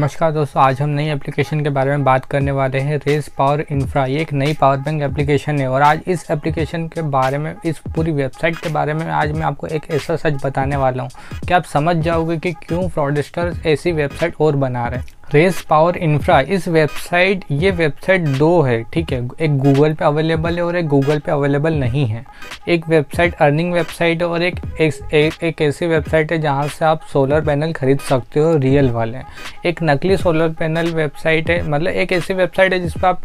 नमस्कार दोस्तों, आज हम नई एप्लीकेशन के बारे में बात करने वाले हैं रेस पावर इंफ्रा ये एक नई पावर बैंक एप्लीकेशन है और आज इस एप्लीकेशन के बारे में, इस पूरी वेबसाइट के बारे में आज मैं आपको एक ऐसा सच बताने वाला हूँ। कि आप समझ जाओगे कि क्यों फ्रॉडस्टर्स ऐसी वेबसाइट और बना रहे हैं? रेस पावर इंफ्रा इस वेबसाइट ये वेबसाइट दो है ठीक है? एक गूगल पे अवेलेबल है और एक गूगल पे अवेलेबल नहीं है। एक वेबसाइट अर्निंग वेबसाइट है और एक एक, ऐसी वेबसाइट है जहाँ से आप सोलर पैनल खरीद सकते हो रियल वाले। एक नकली सोलर पैनल वेबसाइट है मतलब एक ऐसी वेबसाइट है जिस पर आप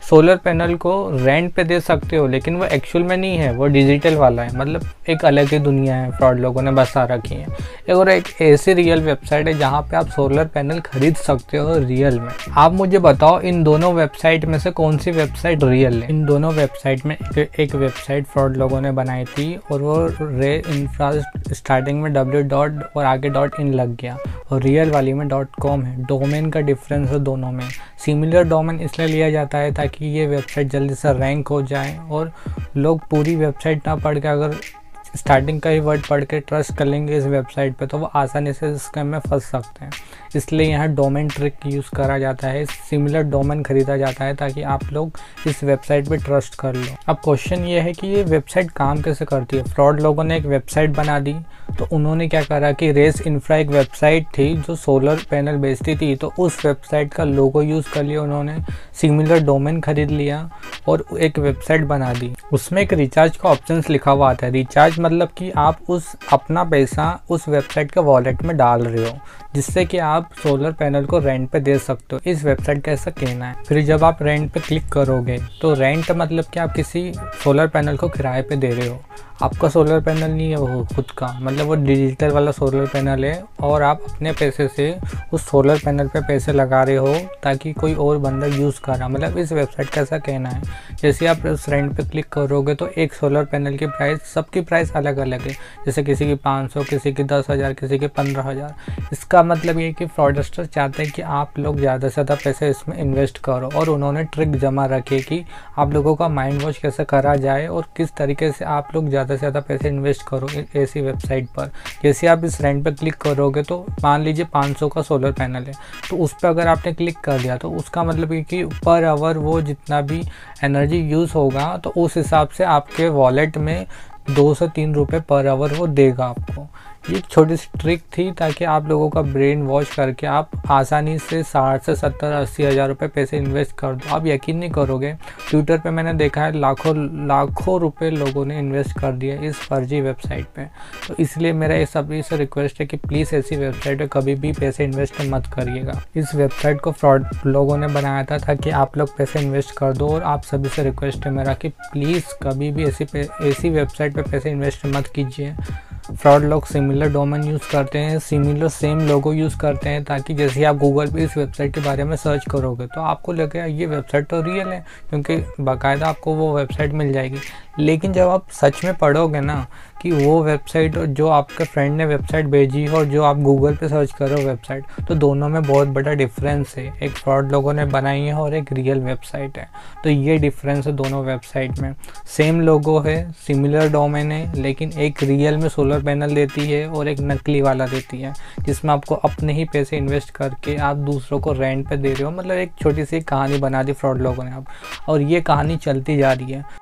सोलर पैनल को रेंट पे दे सकते हो लेकिन वो एक्चुअल में नहीं है वो डिजिटल वाला है। मतलब एक अलग ही दुनिया है फ्रॉड लोगों ने बसा रखी है। एक और एक ऐसी रियल वेबसाइट है जहाँ पे आप सोलर पैनल खरीद सकते हो रियल में। आप मुझे बताओ इन दोनों वेबसाइट में से कौन सी वेबसाइट रियल है? इन दोनों वेबसाइट में एक, एक वेबसाइट फ्रॉड लोगों ने बनाई थी और वो रे इंफ्रा स्टार्टिंग में डब्ल्यू डॉट और आगे डॉट इन लग गया। और रियल वाली में डॉट कॉम है। डोमेन का डिफरेंस है दोनों में। सिमिलर डोमेन इसलिए लिया जाता है ताकि ये वेबसाइट जल्दी से रैंक हो जाए और लोग पूरी वेबसाइट ना पढ़ के अगर स्टार्टिंग का ही वर्ड पढ़ के ट्रस्ट कर लेंगे इस वेबसाइट पे तो वो आसानी से स्कैम में फंस सकते हैं। इसलिए यहाँ डोमेन ट्रिक यूज़ करा जाता है सिमिलर डोमेन खरीदा जाता है ताकि आप लोग इस वेबसाइट पे ट्रस्ट कर लो। अब क्वेश्चन ये है कि ये वेबसाइट काम कैसे करती है? फ्रॉड लोगों ने एक वेबसाइट बना दी तो उन्होंने क्या करा कि रेस इंफ्रा एक वेबसाइट थी जो सोलर पैनल बेचती थी तो उस वेबसाइट का लोगो यूज़ कर लिया उन्होंने सिमिलर डोमेन खरीद लिया। और एक वेबसाइट बना दी। उसमें एक रिचार्ज का ऑप्शन लिखा हुआ है। रिचार्ज मतलब कि आप उस अपना पैसा उस वेबसाइट के वॉलेट में डाल रहे हो, जिससे कि आप सोलर पैनल को रेंट पे दे सकते हो। इस वेबसाइट का ऐसा कहना है। फिर जब आप रेंट पे क्लिक करोगे तो रेंट मतलब कि आप किसी सोलर पैनल को किराए पे दे रहे हो। आपका सोलर पैनल नहीं है वो खुद का मतलब वो डिजिटल वाला सोलर पैनल है और आप अपने पैसे से उस सोलर पैनल पे पैसे लगा रहे हो, ताकि कोई और बंदा यूज़ कर मतलब इस वेबसाइट का ऐसा कहना है। जैसे आप उस रेंट पे क्लिक करोगे तो एक सोलर पैनल की प्राइस सबकी प्राइस अलग अलग है। जैसे किसी की पाँच सौ, किसी की दस हज़ार, किसी की पंद्रह हज़ार। इसका मतलब ये कि फ्रॉडस्टर चाहते हैं कि आप लोग ज़्यादा से ज़्यादा पैसे इसमें इन्वेस्ट करो और उन्होंने ट्रिक जमा रखी कि आप लोगों का माइंड वॉश कैसे करा जाए और किस तरीके से आप लोग ज़्यादा से ज़्यादा पैसे इन्वेस्ट करो ऐसी वेबसाइट पर। जैसे आप इस रेंट पर क्लिक करोगे तो मान लीजिए 500 का सोलर पैनल है तो उस पर अगर आपने क्लिक कर दिया तो उसका मतलब ये कि पर आवर वो जितना भी एनर्जी यूज़ होगा तो उस हिसाब से आपके वॉलेट में दो से तीन रुपये पर आवर वो देगा आपको। ये छोटी सी ट्रिक थी ताकि आप लोगों का ब्रेन वॉश करके आप आसानी से साठ से सत्तर, अस्सी हज़ार रुपये पैसे इन्वेस्ट कर दो। आप यकीन नहीं करोगे ट्विटर पे मैंने देखा है लाखों लाखों रुपए लोगों ने इन्वेस्ट कर दिया इस फर्जी वेबसाइट पे। तो इसलिए मेरा ये सभी से रिक्वेस्ट है कि प्लीज़ ऐसी वेबसाइट पर कभी भी पैसे इन्वेस्ट मत करिएगा। इस वेबसाइट को फ्रॉड लोगों ने बनाया था ताकि आप लोग पैसे इन्वेस्ट कर दो और आप सभी से रिक्वेस्ट है मेरा कि प्लीज़ कभी भी ऐसी ऐसी वेबसाइट पर पैसे इन्वेस्ट मत कीजिए। फ्रॉड लोग सिमिलर डोमेन यूज़ करते हैं, सिमिलर सेम लोगो यूज़ करते हैं ताकि जैसे आप गूगल पे इस वेबसाइट के बारे में सर्च करोगे तो आपको लगेगा ये वेबसाइट तो रियल है, क्योंकि बाकायदा आपको वो वेबसाइट मिल जाएगी। लेकिन जब आप सच में पढ़ोगे ना कि वो वेबसाइट और जो आपके फ्रेंड ने वेबसाइट भेजी और जो आप गूगल पे सर्च करो वेबसाइट तो दोनों में बहुत बड़ा डिफरेंस है। एक फ्रॉड लोगों ने बनाई है और एक रियल वेबसाइट है। तो ये डिफरेंस है दोनों वेबसाइट में। सेम लोगो है सिमिलर डोमेन है, लेकिन एक रियल में सोलर पैनल देती है और एक नकली वाला देती है, जिसमें आपको अपने ही पैसे इन्वेस्ट करके आप दूसरों को रेंट पर दे रहे हो। मतलब एक छोटी सी कहानी बना दी फ्रॉड लोगों ने आप और ये कहानी चलती जा रही है।